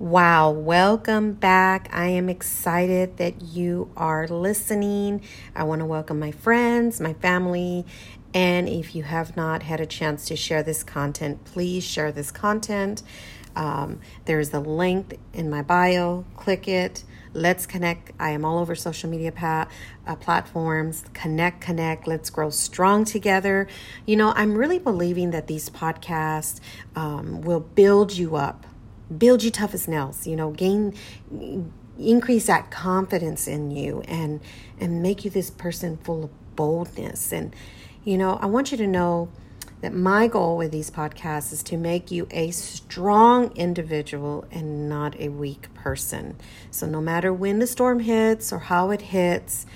Wow, welcome back. I am excited that you are listening. I want to welcome my friends, my family, and if you have not had a chance to share this content, please share this content. Um, there's a link in my bio. Click it. Let's connect. I am all over social media pa- uh, platforms. Connect, connect. Let's grow strong together. You know, I'm really believing that these podcasts um, will build you up build you tough as nails you know gain increase that confidence in you and and make you this person full of boldness and you know i want you to know that my goal with these podcasts is to make you a strong individual and not a weak person so no matter when the storm hits or how it hits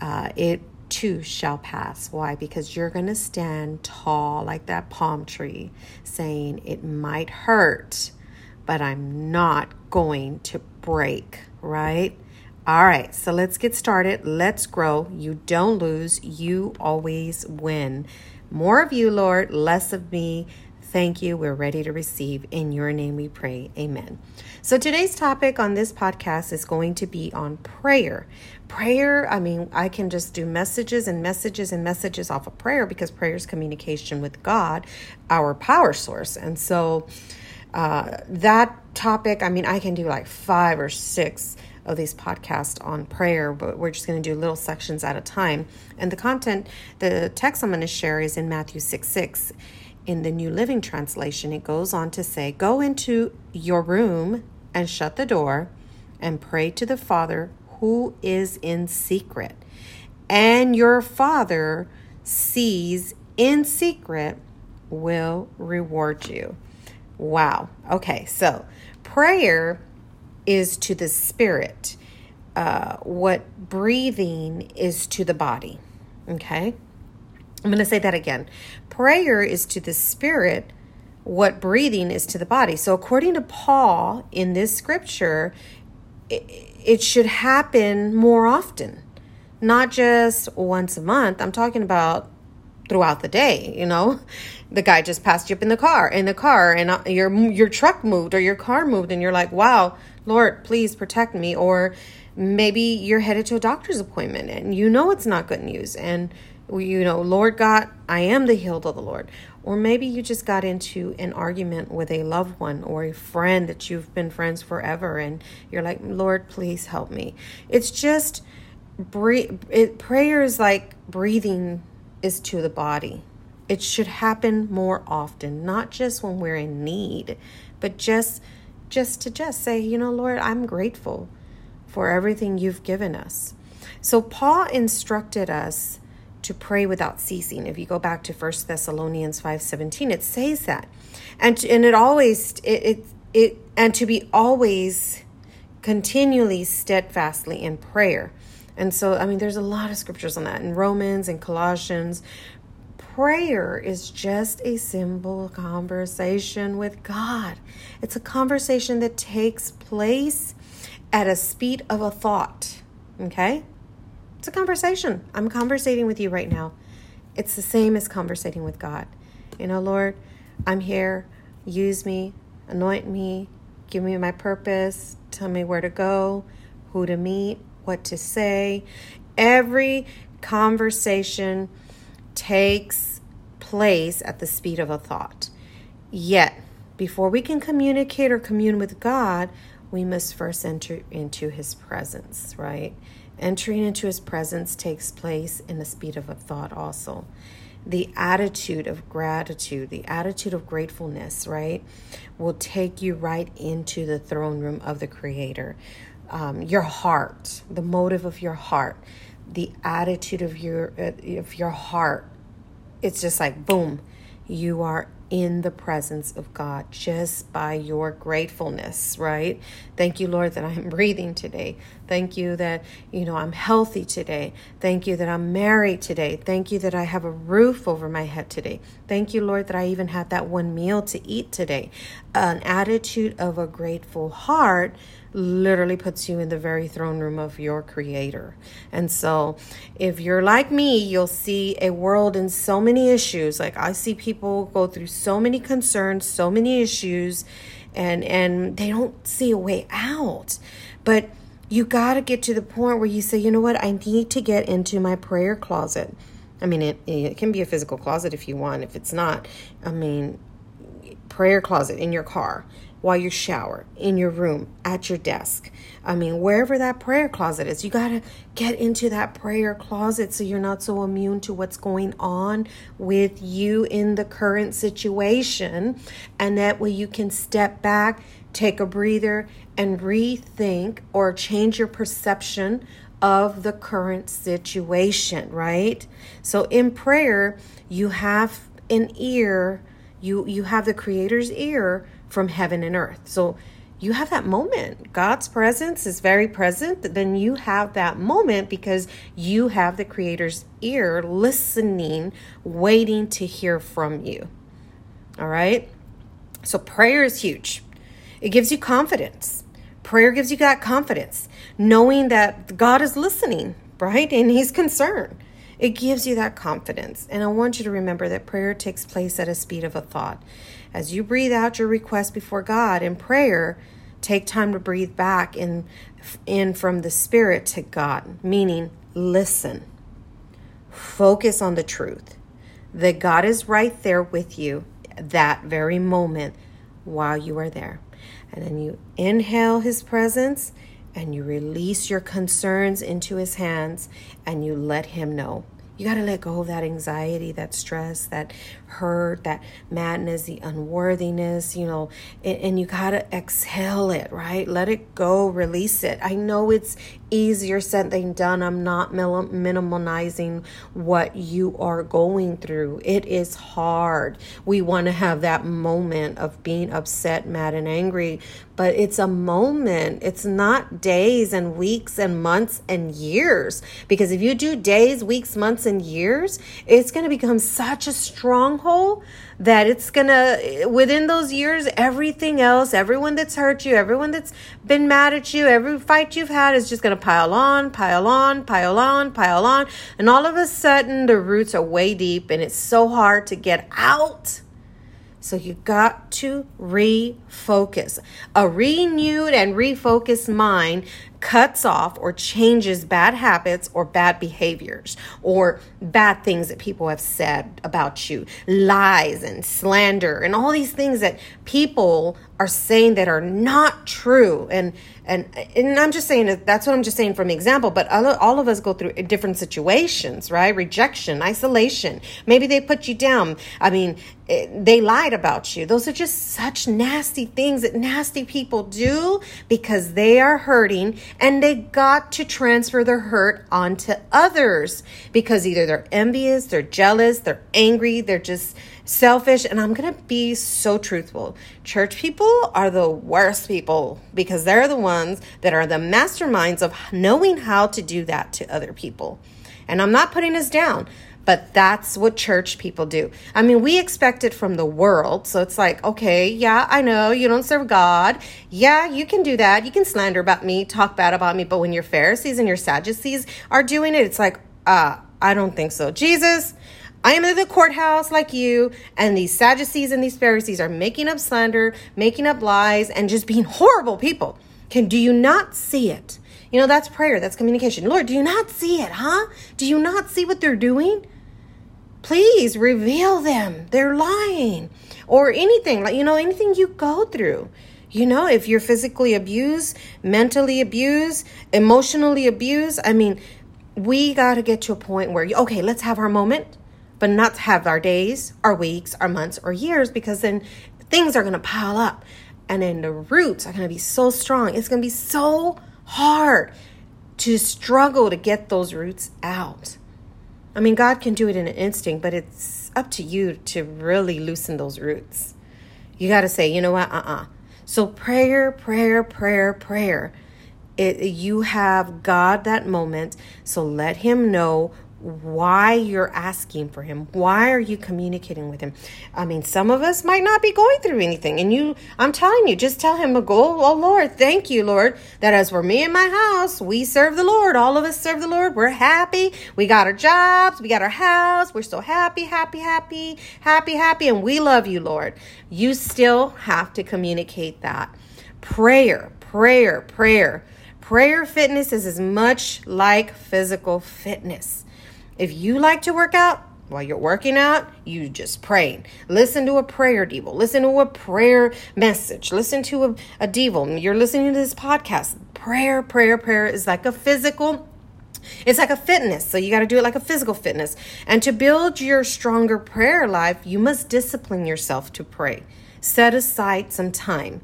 uh, it too shall pass. Why? Because you're going to stand tall like that palm tree, saying, It might hurt, but I'm not going to break, right? All right, so let's get started. Let's grow. You don't lose, you always win. More of you, Lord, less of me. Thank you. We're ready to receive. In your name we pray. Amen. So today's topic on this podcast is going to be on prayer. Prayer, I mean, I can just do messages and messages and messages off of prayer because prayer is communication with God, our power source. And so, uh, that topic, I mean, I can do like five or six of these podcasts on prayer, but we're just going to do little sections at a time. And the content, the text I'm going to share is in Matthew 6 6. In the New Living Translation, it goes on to say, Go into your room and shut the door and pray to the Father who is in secret. And your Father sees in secret will reward you. Wow. Okay, so prayer is to the spirit, uh, what breathing is to the body. Okay, I'm going to say that again. Prayer is to the spirit, what breathing is to the body. So, according to Paul in this scripture, it, it should happen more often, not just once a month. I'm talking about throughout the day, you know? The guy just passed you up in the car in the car and uh, your your truck moved or your car moved and you're like wow lord please protect me or maybe you're headed to a doctor's appointment and you know it's not good news and you know lord god i am the healed of the lord. Or maybe you just got into an argument with a loved one or a friend that you've been friends forever and you're like lord please help me. It's just breathe it, prayer is like breathing is to the body it should happen more often, not just when we're in need, but just just to just say, you know, Lord, I'm grateful for everything you've given us. So Paul instructed us to pray without ceasing. If you go back to 1 Thessalonians 5:17, it says that. And and it always it, it it and to be always continually steadfastly in prayer. And so, I mean, there's a lot of scriptures on that in Romans and Colossians, prayer is just a simple conversation with God. It's a conversation that takes place at a speed of a thought. Okay? It's a conversation. I'm conversating with you right now. It's the same as conversating with God. You know, Lord, I'm here. Use me, anoint me, give me my purpose, tell me where to go, who to meet, what to say. Every conversation takes place at the speed of a thought. Yet, before we can communicate or commune with God, we must first enter into His presence, right? Entering into His presence takes place in the speed of a thought, also. The attitude of gratitude, the attitude of gratefulness, right, will take you right into the throne room of the Creator. Um, your heart, the motive of your heart, the attitude of your uh, of your heart it's just like boom you are in the presence of God just by your gratefulness, right? Thank you, Lord, that I'm breathing today. Thank you that, you know, I'm healthy today. Thank you that I'm married today. Thank you that I have a roof over my head today. Thank you, Lord, that I even had that one meal to eat today. an attitude of a grateful heart literally puts you in the very throne room of your creator. And so, if you're like me, you'll see a world in so many issues. Like I see people go through so many concerns, so many issues, and and they don't see a way out. But you got to get to the point where you say, "You know what? I need to get into my prayer closet." I mean, it, it can be a physical closet if you want. If it's not, I mean, prayer closet in your car while you shower, in your room, at your desk. I mean, wherever that prayer closet is, you got to get into that prayer closet so you're not so immune to what's going on with you in the current situation. And that way you can step back, take a breather, and rethink or change your perception of the current situation, right? So in prayer, you have an ear, you you have the creator's ear from heaven and earth. So you have that moment. God's presence is very present. Then you have that moment because you have the Creator's ear listening, waiting to hear from you. All right? So prayer is huge. It gives you confidence. Prayer gives you that confidence, knowing that God is listening, right? And He's concerned. It gives you that confidence. And I want you to remember that prayer takes place at a speed of a thought. As you breathe out your request before God in prayer, take time to breathe back in, in from the Spirit to God, meaning listen. Focus on the truth that God is right there with you that very moment while you are there. And then you inhale His presence and you release your concerns into His hands and you let Him know. You got to let go of that anxiety, that stress, that hurt, that madness, the unworthiness, you know, and, and you got to exhale it, right? Let it go, release it. I know it's easier said than done. I'm not minimizing what you are going through. It is hard. We want to have that moment of being upset, mad, and angry, but it's a moment. It's not days and weeks and months and years. Because if you do days, weeks, months, and years, it's going to become such a stronghold that it's gonna within those years everything else everyone that's hurt you everyone that's been mad at you every fight you've had is just gonna pile on pile on pile on pile on and all of a sudden the roots are way deep and it's so hard to get out so you got to refocus. A renewed and refocused mind cuts off or changes bad habits or bad behaviors or bad things that people have said about you, lies and slander and all these things that people are saying that are not true. And and and I'm just saying that's what I'm just saying from example but all, all of us go through different situations right? Rejection isolation. Maybe they put you down. I mean eh, they lied about you. Those are just such nasty things that nasty people do because they are hurting and they got to transfer their hurt onto others because either they're envious they're jealous they're angry they're just selfish, and I'm going to be so truthful. Church people are the worst people because they're the ones that are the masterminds of knowing how to do that to other people. And I'm not putting us down, but that's what church people do. I mean, we expect it from the world. So it's like, okay, yeah, I know you don't serve God. Yeah, you can do that. You can slander about me, talk bad about me. But when your Pharisees and your Sadducees are doing it, it's like, uh, I don't think so. Jesus, I am in the courthouse like you, and these Sadducees and these Pharisees are making up slander, making up lies, and just being horrible people. Can do you not see it? You know, that's prayer, that's communication. Lord, do you not see it, huh? Do you not see what they're doing? Please reveal them. They're lying. Or anything, like, you know, anything you go through. You know, if you're physically abused, mentally abused, emotionally abused, I mean, we got to get to a point where, okay, let's have our moment but not have our days, our weeks, our months, or years because then things are going to pile up. And then the roots are going to be so strong. It's going to be so hard to struggle to get those roots out. I mean, God can do it in an instinct, but it's up to you to really loosen those roots. You got to say, you know what? Uh uh-uh. uh. So, prayer, prayer, prayer, prayer. It, you have God that moment, so let Him know why you're asking for him. Why are you communicating with him? I mean some of us might not be going through anything. And you i'm telling you just tell him a goal oh lord thank you lord that as for me and my house we serve the lord. All of us serve the lord. We're happy. We got our jobs. We got our house. We're so happy happy happy happy happy. And we love you lord. You still have to communicate that. Prayer prayer prayer. Prayer fitness is as much like physical fitness if you like to work out, while you're working out, you just pray. Listen to a prayer devo. Listen to a prayer message. Listen to a, a devo. You're listening to this podcast. Prayer, prayer, prayer is like a physical it's like a fitness, so you got to do it like a physical fitness. And to build your stronger prayer life, you must discipline yourself to pray. Set aside some time.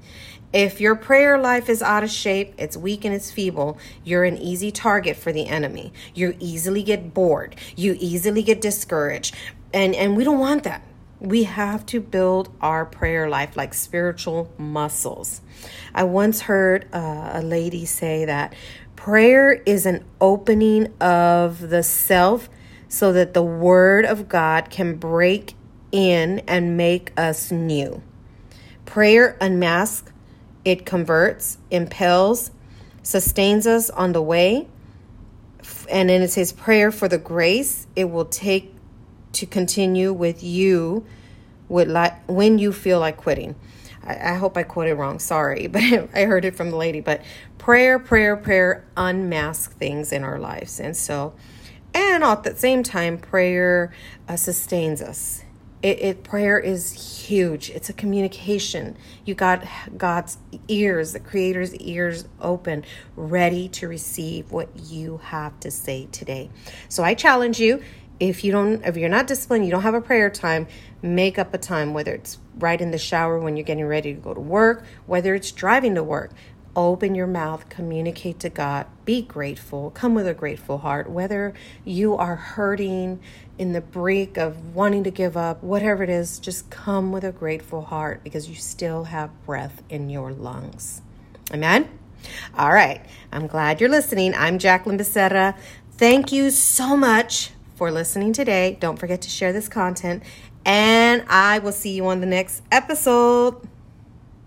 If your prayer life is out of shape, it's weak and it's feeble, you're an easy target for the enemy. You easily get bored. You easily get discouraged. And and we don't want that. We have to build our prayer life like spiritual muscles. I once heard uh, a lady say that prayer is an opening of the self so that the word of God can break in and make us new. Prayer unmasks it converts, impels, sustains us on the way. And then it says, prayer for the grace it will take to continue with you with like when you feel like quitting. I, I hope I quoted wrong. Sorry, but I heard it from the lady. But prayer, prayer, prayer unmask things in our lives, and so, and at the same time, prayer uh, sustains us. It, it, prayer is huge. It's a communication. You got God's ears, the Creator's ears open, ready to receive what you have to say today. So I challenge you. If you don't, if you're not disciplined, you don't have a prayer time. Make up a time, whether it's right in the shower when you're getting ready to go to work, whether it's driving to work. Open your mouth, communicate to God, be grateful, come with a grateful heart. Whether you are hurting in the brink of wanting to give up, whatever it is, just come with a grateful heart because you still have breath in your lungs. Amen? All right. I'm glad you're listening. I'm Jacqueline Becerra. Thank you so much for listening today. Don't forget to share this content, and I will see you on the next episode.